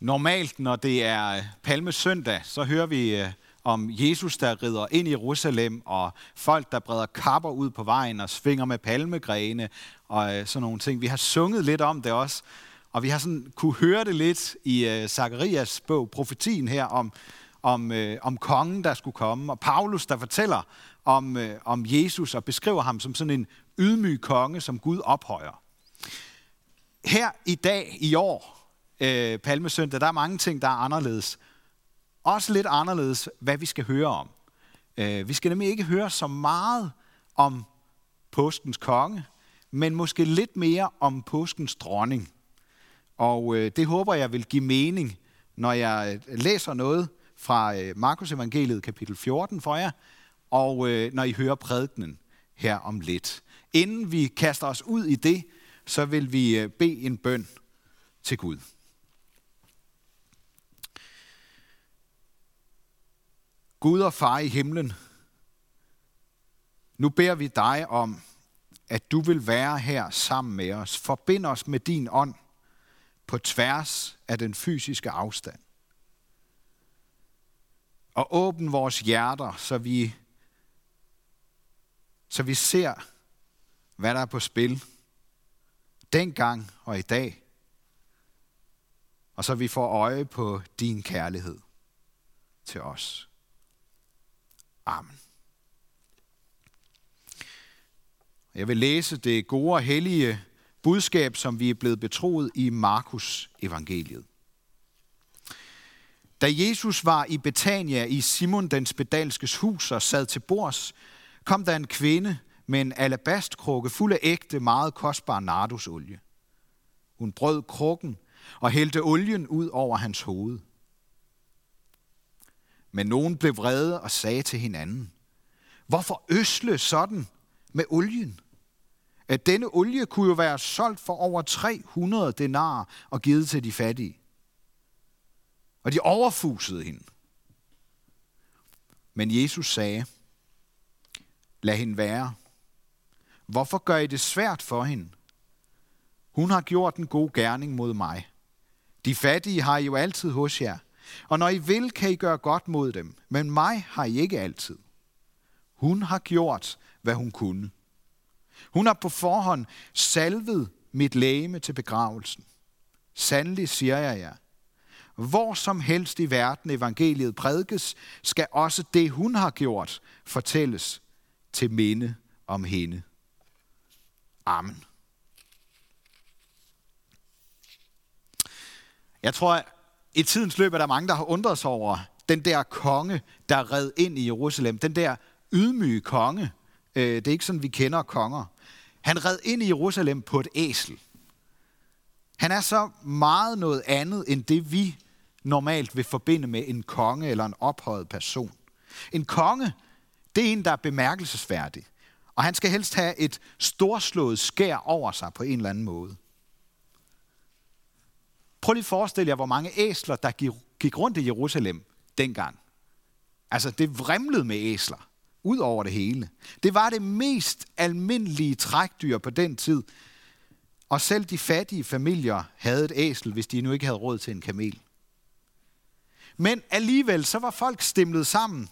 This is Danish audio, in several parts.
Normalt, når det er øh, palmesøndag, så hører vi øh, om Jesus, der rider ind i Jerusalem, og folk, der breder kapper ud på vejen og svinger med palmegrene og øh, sådan nogle ting. Vi har sunget lidt om det også, og vi har sådan kunne høre det lidt i Zakarias bog, profetien her, om, om, om kongen, der skulle komme, og Paulus, der fortæller om, om Jesus og beskriver ham som sådan en ydmyg konge, som Gud ophøjer. Her i dag, i år, øh, Palmesøndag, der er mange ting, der er anderledes. Også lidt anderledes, hvad vi skal høre om. Øh, vi skal nemlig ikke høre så meget om påskens konge, men måske lidt mere om påskens dronning. Og øh, det håber jeg vil give mening, når jeg øh, læser noget fra øh, Markus evangeliet kapitel 14 for jer, og øh, når I hører prædikenen her om lidt. Inden vi kaster os ud i det, så vil vi øh, bede en bøn til Gud. Gud og far i himlen, nu beder vi dig om, at du vil være her sammen med os. Forbind os med din ånd på tværs af den fysiske afstand. Og åbn vores hjerter, så vi, så vi ser, hvad der er på spil dengang og i dag. Og så vi får øje på din kærlighed til os. Amen. Jeg vil læse det gode og hellige budskab, som vi er blevet betroet i Markus evangeliet. Da Jesus var i Betania i Simon den spedalskes hus og sad til bords, kom der en kvinde med en alabastkrukke fuld af ægte, meget kostbar nardusolie. Hun brød krukken og hældte olien ud over hans hoved. Men nogen blev vrede og sagde til hinanden, hvorfor øsle sådan med olien? At denne olie kunne jo være solgt for over 300 denar og givet til de fattige. Og de overfusede hende. Men Jesus sagde, lad hende være. Hvorfor gør I det svært for hende? Hun har gjort en god gerning mod mig. De fattige har I jo altid hos jer, og når I vil, kan I gøre godt mod dem, men mig har I ikke altid. Hun har gjort, hvad hun kunne. Hun har på forhånd salvet mit læme til begravelsen. Sandelig siger jeg jer, hvor som helst i verden evangeliet prædikes, skal også det, hun har gjort, fortælles til minde om hende. Amen. Jeg tror, i tidens løb er der mange, der har undret sig over den der konge, der red ind i Jerusalem. Den der ydmyge konge. Øh, det er ikke sådan, vi kender konger. Han red ind i Jerusalem på et æsel. Han er så meget noget andet, end det vi normalt vil forbinde med en konge eller en ophøjet person. En konge, det er en, der er bemærkelsesværdig. Og han skal helst have et storslået skær over sig på en eller anden måde. Prøv lige at forestille jer, hvor mange æsler, der gik rundt i Jerusalem dengang. Altså, det vrimlede med æsler, ud over det hele. Det var det mest almindelige trækdyr på den tid. Og selv de fattige familier havde et æsel, hvis de nu ikke havde råd til en kamel. Men alligevel så var folk stemlet sammen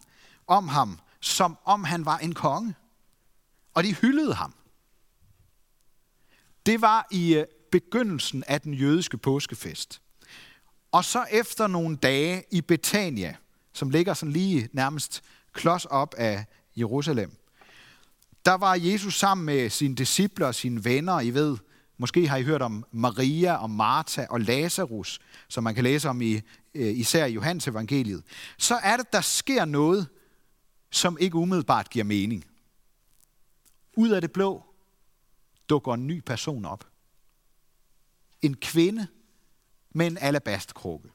om ham, som om han var en konge. Og de hyldede ham. Det var i øh, begyndelsen af den jødiske påskefest. Og så efter nogle dage i Betania, som ligger sådan lige nærmest klods op af Jerusalem, der var Jesus sammen med sine disciple og sine venner, I ved, måske har I hørt om Maria og Martha og Lazarus, som man kan læse om i øh, især i Johannes evangeliet. Så er det, der sker noget, som ikke umiddelbart giver mening. Ud af det blå dukker en ny person op en kvinde med en alabastkrukke.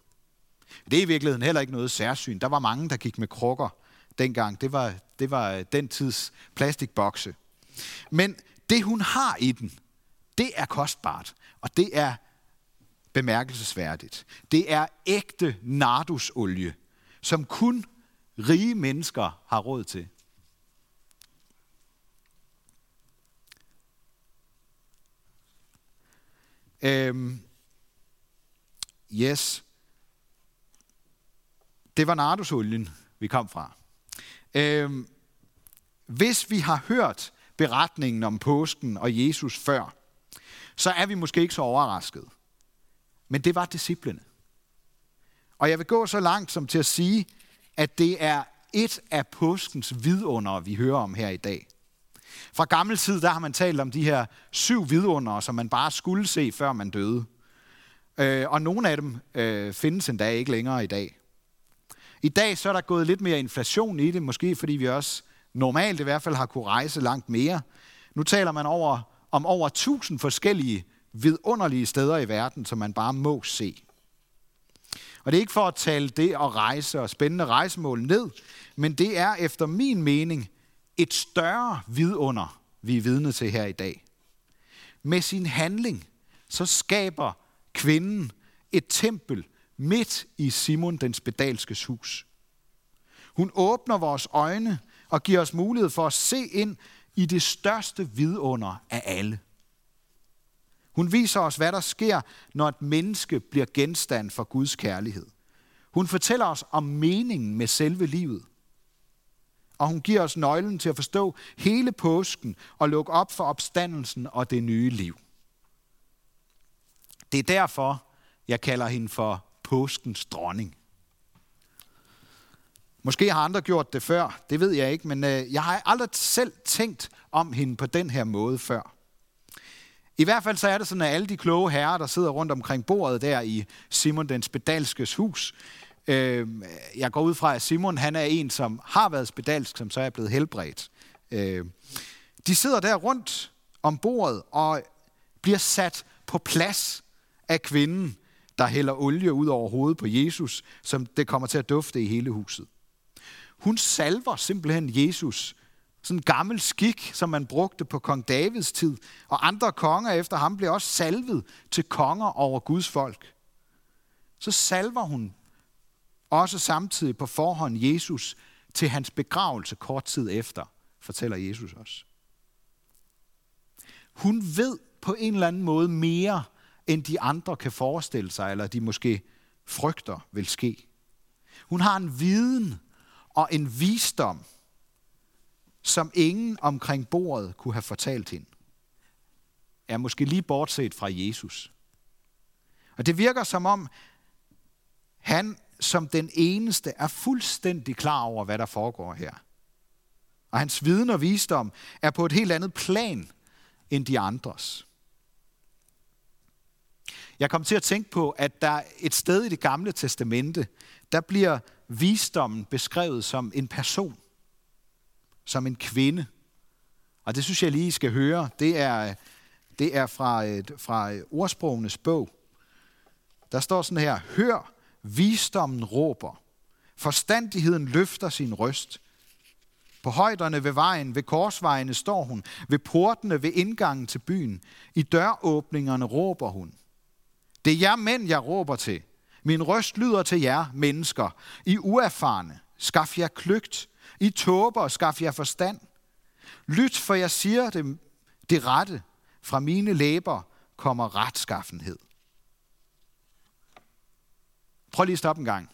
Det er i virkeligheden heller ikke noget særsyn. Der var mange, der gik med krukker dengang. Det var, det var øh, den tids plastikbokse. Men det, hun har i den, det er kostbart, og det er bemærkelsesværdigt. Det er ægte nardusolie, som kun rige mennesker har råd til. Øhm, yes. det var nardusolien, vi kom fra. Øhm, hvis vi har hørt beretningen om påsken og Jesus før, så er vi måske ikke så overrasket. Men det var disciplene. Og jeg vil gå så langt som til at sige, at det er et af påskens vidunder, vi hører om her i dag. Fra gammel tid, der har man talt om de her syv vidunder, som man bare skulle se, før man døde. Øh, og nogle af dem øh, findes endda ikke længere i dag. I dag så er der gået lidt mere inflation i det, måske fordi vi også normalt i hvert fald har kunne rejse langt mere. Nu taler man over, om over 1000 forskellige vidunderlige steder i verden, som man bare må se. Og det er ikke for at tale det at rejse og spændende rejsemål ned, men det er efter min mening et større vidunder, vi er vidne til her i dag. Med sin handling, så skaber kvinden et tempel midt i Simon den spedalskes hus. Hun åbner vores øjne og giver os mulighed for at se ind i det største vidunder af alle. Hun viser os, hvad der sker, når et menneske bliver genstand for Guds kærlighed. Hun fortæller os om meningen med selve livet. Og hun giver os nøglen til at forstå hele påsken og lukke op for opstandelsen og det nye liv. Det er derfor, jeg kalder hende for påskens dronning. Måske har andre gjort det før, det ved jeg ikke, men øh, jeg har aldrig selv tænkt om hende på den her måde før. I hvert fald så er det sådan, at alle de kloge herrer, der sidder rundt omkring bordet der i Simon den spedalskes hus, øh, jeg går ud fra, at Simon han er en, som har været spedalsk, som så er blevet helbredt. Øh, de sidder der rundt om bordet og bliver sat på plads af kvinden, der hælder olie ud over hovedet på Jesus, som det kommer til at dufte i hele huset. Hun salver simpelthen Jesus. Sådan en gammel skik, som man brugte på kong Davids tid. Og andre konger efter ham blev også salvet til konger over Guds folk. Så salver hun også samtidig på forhånd Jesus til hans begravelse kort tid efter, fortæller Jesus os. Hun ved på en eller anden måde mere, end de andre kan forestille sig, eller de måske frygter vil ske. Hun har en viden og en visdom, som ingen omkring bordet kunne have fortalt hende. Er måske lige bortset fra Jesus. Og det virker som om, han som den eneste er fuldstændig klar over, hvad der foregår her. Og hans viden og visdom er på et helt andet plan end de andres. Jeg kom til at tænke på, at der et sted i det gamle testamente, der bliver visdommen beskrevet som en person, som en kvinde. Og det synes jeg lige, I skal høre. Det er, det er fra, fra ordsprogenes bog. Der står sådan her, hør, visdommen råber. Forstandigheden løfter sin røst. På højderne ved vejen, ved korsvejene står hun. Ved portene ved indgangen til byen. I døråbningerne råber hun. Det er jer mænd, jeg råber til. Min røst lyder til jer, mennesker. I uerfarne, skaf jer kløgt. I tåber, skaf jer forstand. Lyt, for jeg siger det, det rette. Fra mine læber kommer retskaffenhed. Prøv lige at stoppe en gang.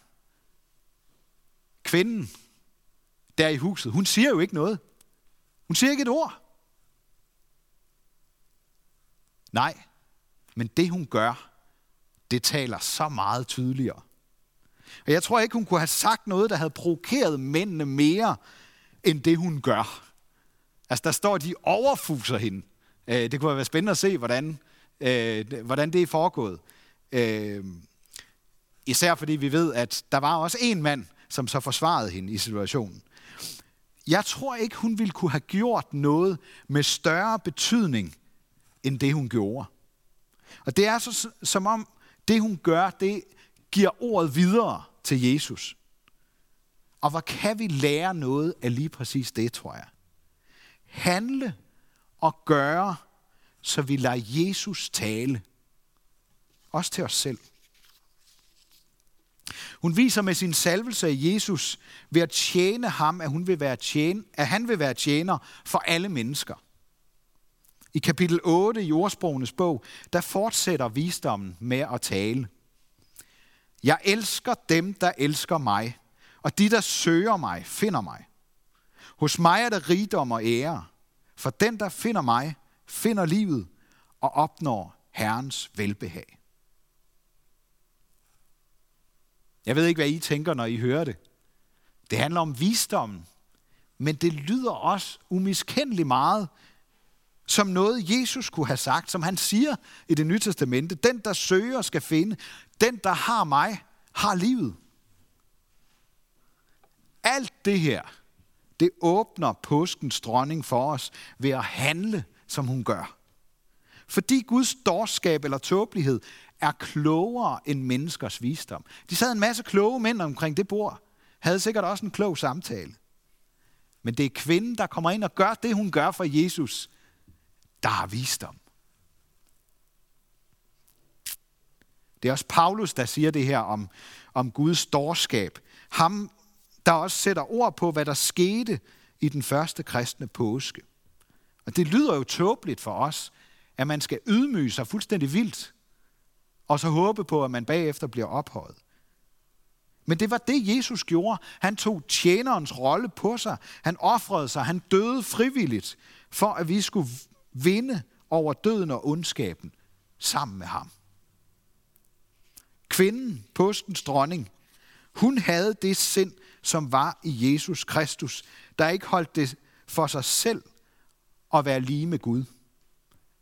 Kvinden der i huset, hun siger jo ikke noget. Hun siger ikke et ord. Nej, men det hun gør, det taler så meget tydeligere. Og jeg tror ikke, hun kunne have sagt noget, der havde provokeret mændene mere, end det hun gør. Altså, der står, at de overfuser hende. Øh, det kunne være spændende at se, hvordan, øh, hvordan det er foregået. Øh, Især fordi vi ved, at der var også en mand, som så forsvarede hende i situationen. Jeg tror ikke, hun ville kunne have gjort noget med større betydning, end det hun gjorde. Og det er så som om, det hun gør, det giver ordet videre til Jesus. Og hvor kan vi lære noget af lige præcis det, tror jeg. Handle og gøre, så vi lader Jesus tale. Også til os selv. Hun viser med sin salvelse af Jesus ved at tjene ham, at, hun vil være tjene, at han vil være tjener for alle mennesker. I kapitel 8 i ordsprogenes bog, der fortsætter visdommen med at tale. Jeg elsker dem, der elsker mig, Og de, der søger mig, finder mig. Hos mig er der rigdom og ære, for den, der finder mig, finder livet og opnår Herrens velbehag. Jeg ved ikke, hvad I tænker, når I hører det. Det handler om visdommen, men det lyder også umiskendeligt meget som noget, Jesus kunne have sagt, som han siger i det nye testamente. Den, der søger, skal finde. Den, der har mig, har livet. Alt det her, det åbner påskens dronning for os ved at handle, som hun gør. Fordi Guds dårskab eller tåbelighed er klogere end menneskers visdom. De sad en masse kloge mænd omkring det bord, havde sikkert også en klog samtale. Men det er kvinden, der kommer ind og gør det, hun gør for Jesus, der har visdom. Det er også Paulus, der siger det her om, om Guds dårskab. Ham, der også sætter ord på, hvad der skete i den første kristne påske. Og det lyder jo tåbeligt for os, at man skal ydmyge sig fuldstændig vildt, og så håbe på, at man bagefter bliver ophøjet. Men det var det, Jesus gjorde. Han tog tjenerens rolle på sig. Han offrede sig. Han døde frivilligt, for at vi skulle vinde over døden og ondskaben sammen med ham. Kvinden, postens dronning, hun havde det sind, som var i Jesus Kristus, der ikke holdt det for sig selv at være lige med Gud.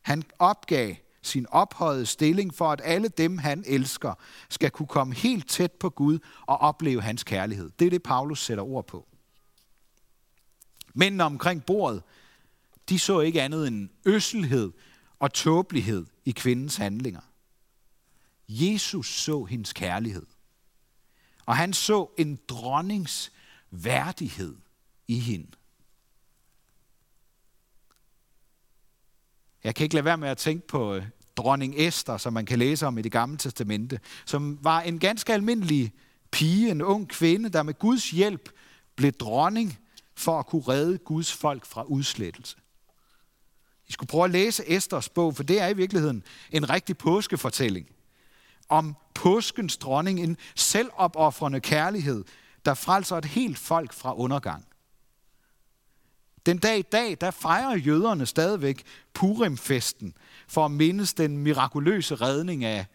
Han opgav sin ophøjede stilling for, at alle dem, han elsker, skal kunne komme helt tæt på Gud og opleve hans kærlighed. Det er det, Paulus sætter ord på. Mændene omkring bordet, de så ikke andet end øsselhed og tåbelighed i kvindens handlinger. Jesus så hendes kærlighed. Og han så en dronnings værdighed i hende. Jeg kan ikke lade være med at tænke på øh, dronning Esther, som man kan læse om i det gamle testamente, som var en ganske almindelig pige, en ung kvinde, der med Guds hjælp blev dronning for at kunne redde Guds folk fra udslettelse. I skulle prøve at læse Esters bog, for det er i virkeligheden en rigtig påskefortælling om påskens dronning, en selvopoffrende kærlighed, der frelser et helt folk fra undergang. Den dag i dag, der fejrer jøderne stadigvæk Purimfesten for at mindes den mirakuløse redning af,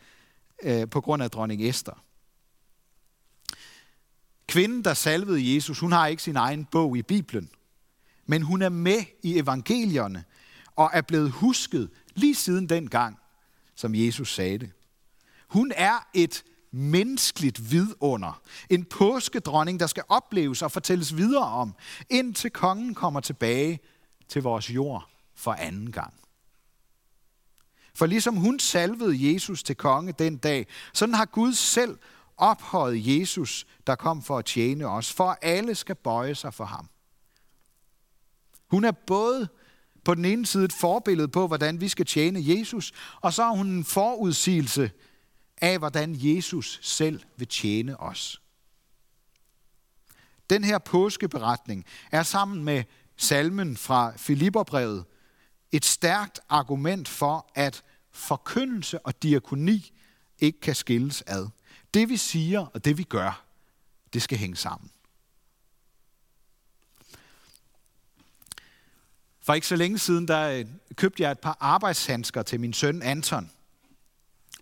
øh, på grund af dronning Esther. Kvinden, der salvede Jesus, hun har ikke sin egen bog i Bibelen, men hun er med i evangelierne og er blevet husket lige siden den gang, som Jesus sagde det. Hun er et menneskeligt vidunder. En påskedronning, der skal opleves og fortælles videre om, indtil kongen kommer tilbage til vores jord for anden gang. For ligesom hun salvede Jesus til konge den dag, sådan har Gud selv ophøjet Jesus, der kom for at tjene os, for at alle skal bøje sig for ham. Hun er både på den ene side et forbillede på, hvordan vi skal tjene Jesus, og så er hun en forudsigelse af, hvordan Jesus selv vil tjene os. Den her påskeberetning er sammen med salmen fra Filipperbrevet et stærkt argument for, at forkyndelse og diakoni ikke kan skilles ad. Det vi siger og det vi gør, det skal hænge sammen. For ikke så længe siden, der øh, købte jeg et par arbejdshandsker til min søn Anton.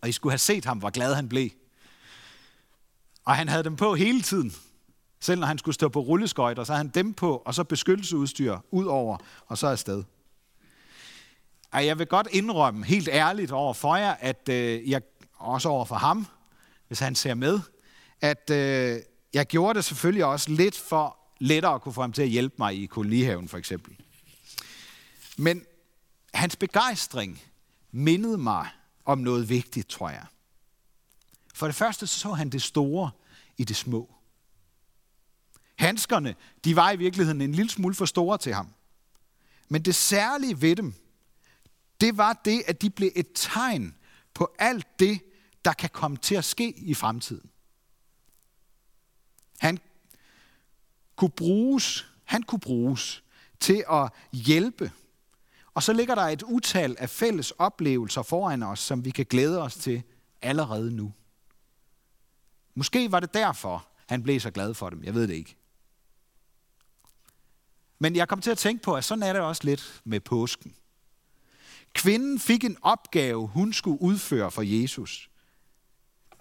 Og I skulle have set ham, hvor glad han blev. Og han havde dem på hele tiden. Selv når han skulle stå på rulleskøjter, så havde han dem på, og så beskyttelsesudstyr ud over, og så afsted. Og jeg vil godt indrømme helt ærligt over for jer, at øh, jeg også over for ham, hvis han ser med, at øh, jeg gjorde det selvfølgelig også lidt for lettere at kunne få ham til at hjælpe mig i kolonihaven for eksempel. Men hans begejstring mindede mig om noget vigtigt, tror jeg. For det første så, han det store i det små. Handskerne, de var i virkeligheden en lille smule for store til ham. Men det særlige ved dem, det var det, at de blev et tegn på alt det, der kan komme til at ske i fremtiden. Han kunne bruges, han kunne bruges til at hjælpe og så ligger der et utal af fælles oplevelser foran os, som vi kan glæde os til allerede nu. Måske var det derfor, han blev så glad for dem. Jeg ved det ikke. Men jeg kom til at tænke på, at sådan er det også lidt med påsken. Kvinden fik en opgave, hun skulle udføre for Jesus.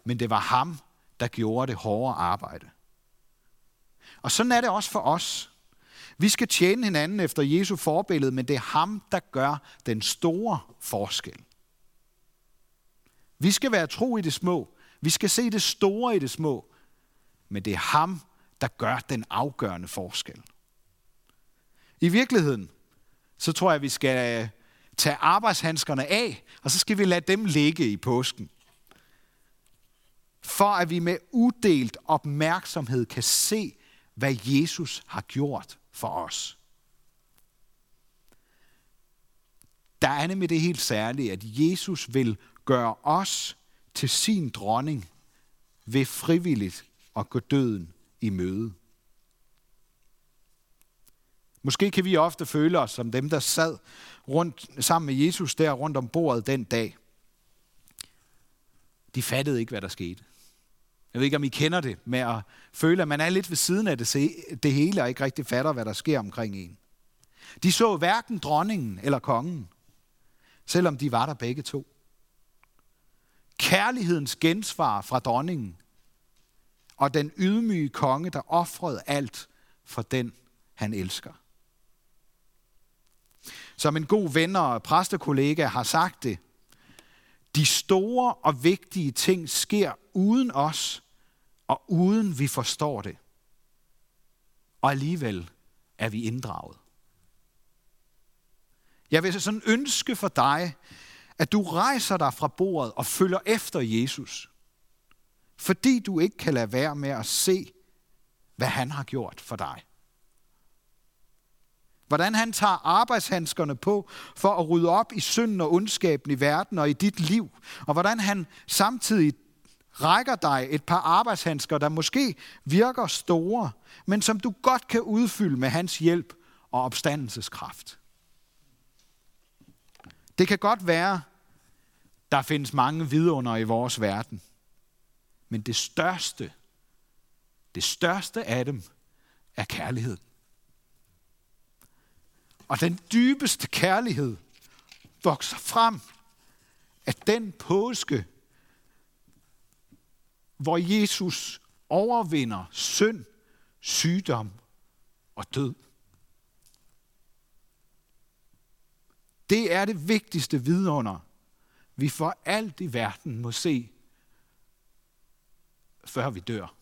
Men det var ham, der gjorde det hårde arbejde. Og sådan er det også for os. Vi skal tjene hinanden efter Jesu forbillede, men det er ham, der gør den store forskel. Vi skal være tro i det små. Vi skal se det store i det små. Men det er ham, der gør den afgørende forskel. I virkeligheden, så tror jeg, at vi skal tage arbejdshandskerne af, og så skal vi lade dem ligge i påsken. For at vi med uddelt opmærksomhed kan se, hvad Jesus har gjort for os. Der er nemlig det helt særlige, at Jesus vil gøre os til sin dronning ved frivilligt at gå døden i møde. Måske kan vi ofte føle os som dem, der sad rundt, sammen med Jesus der rundt om bordet den dag. De fattede ikke, hvad der skete. Jeg ved ikke, om I kender det med at føle, at man er lidt ved siden af det, det hele og ikke rigtig fatter, hvad der sker omkring en. De så hverken dronningen eller kongen, selvom de var der begge to. Kærlighedens gensvar fra dronningen og den ydmyge konge, der offrede alt for den, han elsker. Som en god ven og præstekollega har sagt det, de store og vigtige ting sker uden os, og uden vi forstår det. Og alligevel er vi inddraget. Jeg vil sådan ønske for dig, at du rejser dig fra bordet og følger efter Jesus. Fordi du ikke kan lade være med at se, hvad han har gjort for dig. Hvordan han tager arbejdshandskerne på for at rydde op i synden og ondskaben i verden og i dit liv. Og hvordan han samtidig rækker dig et par arbejdshandsker, der måske virker store, men som du godt kan udfylde med hans hjælp og opstandelseskraft. Det kan godt være, der findes mange vidunder i vores verden. Men det største, det største af dem er kærlighed. Og den dybeste kærlighed vokser frem af den påske, hvor Jesus overvinder synd, sygdom og død. Det er det vigtigste vidunder, vi for alt i verden må se, før vi dør.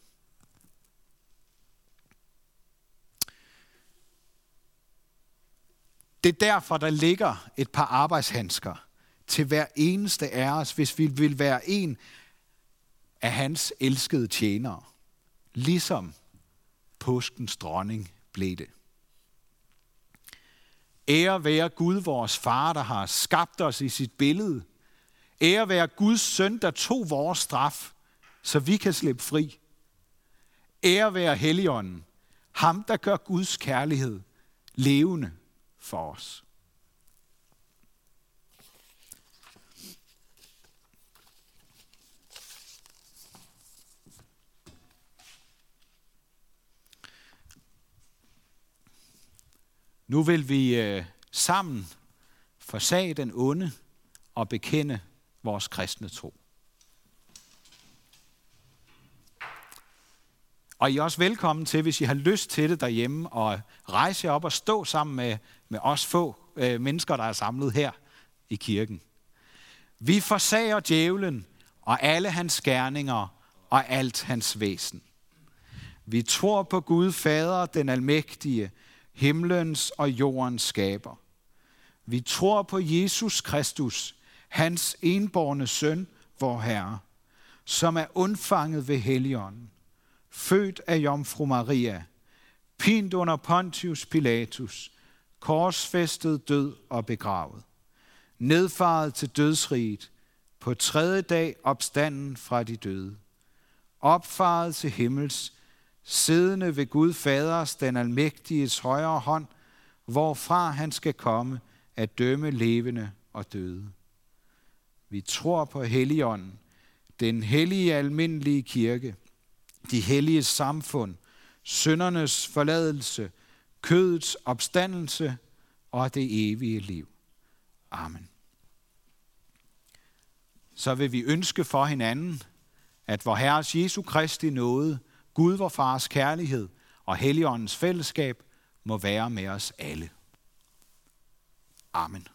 Det er derfor, der ligger et par arbejdshandsker til hver eneste af os, hvis vi vil være en af hans elskede tjenere, ligesom påskens dronning blev det. Ære være Gud, vores far, der har skabt os i sit billede. Ære være Guds søn, der tog vores straf, så vi kan slippe fri. Ære være Helligånden, ham der gør Guds kærlighed levende for os. Nu vil vi øh, sammen forsage den onde og bekende vores kristne tro. Og I er også velkommen til, hvis I har lyst til det derhjemme, og rejse jer op og stå sammen med, med os få øh, mennesker, der er samlet her i kirken. Vi forsager djævlen og alle hans gerninger og alt hans væsen. Vi tror på Gud Fader, den almægtige, himlens og jordens skaber. Vi tror på Jesus Kristus, hans enborne søn, vor Herre, som er undfanget ved Helligånden født af Jomfru Maria, pint under Pontius Pilatus, korsfæstet død og begravet, nedfaret til dødsriget, på tredje dag opstanden fra de døde, opfaret til himmels, siddende ved Gud Faders, den almægtiges højre hånd, hvorfra han skal komme at dømme levende og døde. Vi tror på Helligånden, den hellige almindelige kirke, de hellige samfund, syndernes forladelse, kødets opstandelse og det evige liv. Amen. Så vil vi ønske for hinanden, at vor Herres Jesu Kristi nåde, Gud vor Fars kærlighed og Helligåndens fællesskab må være med os alle. Amen.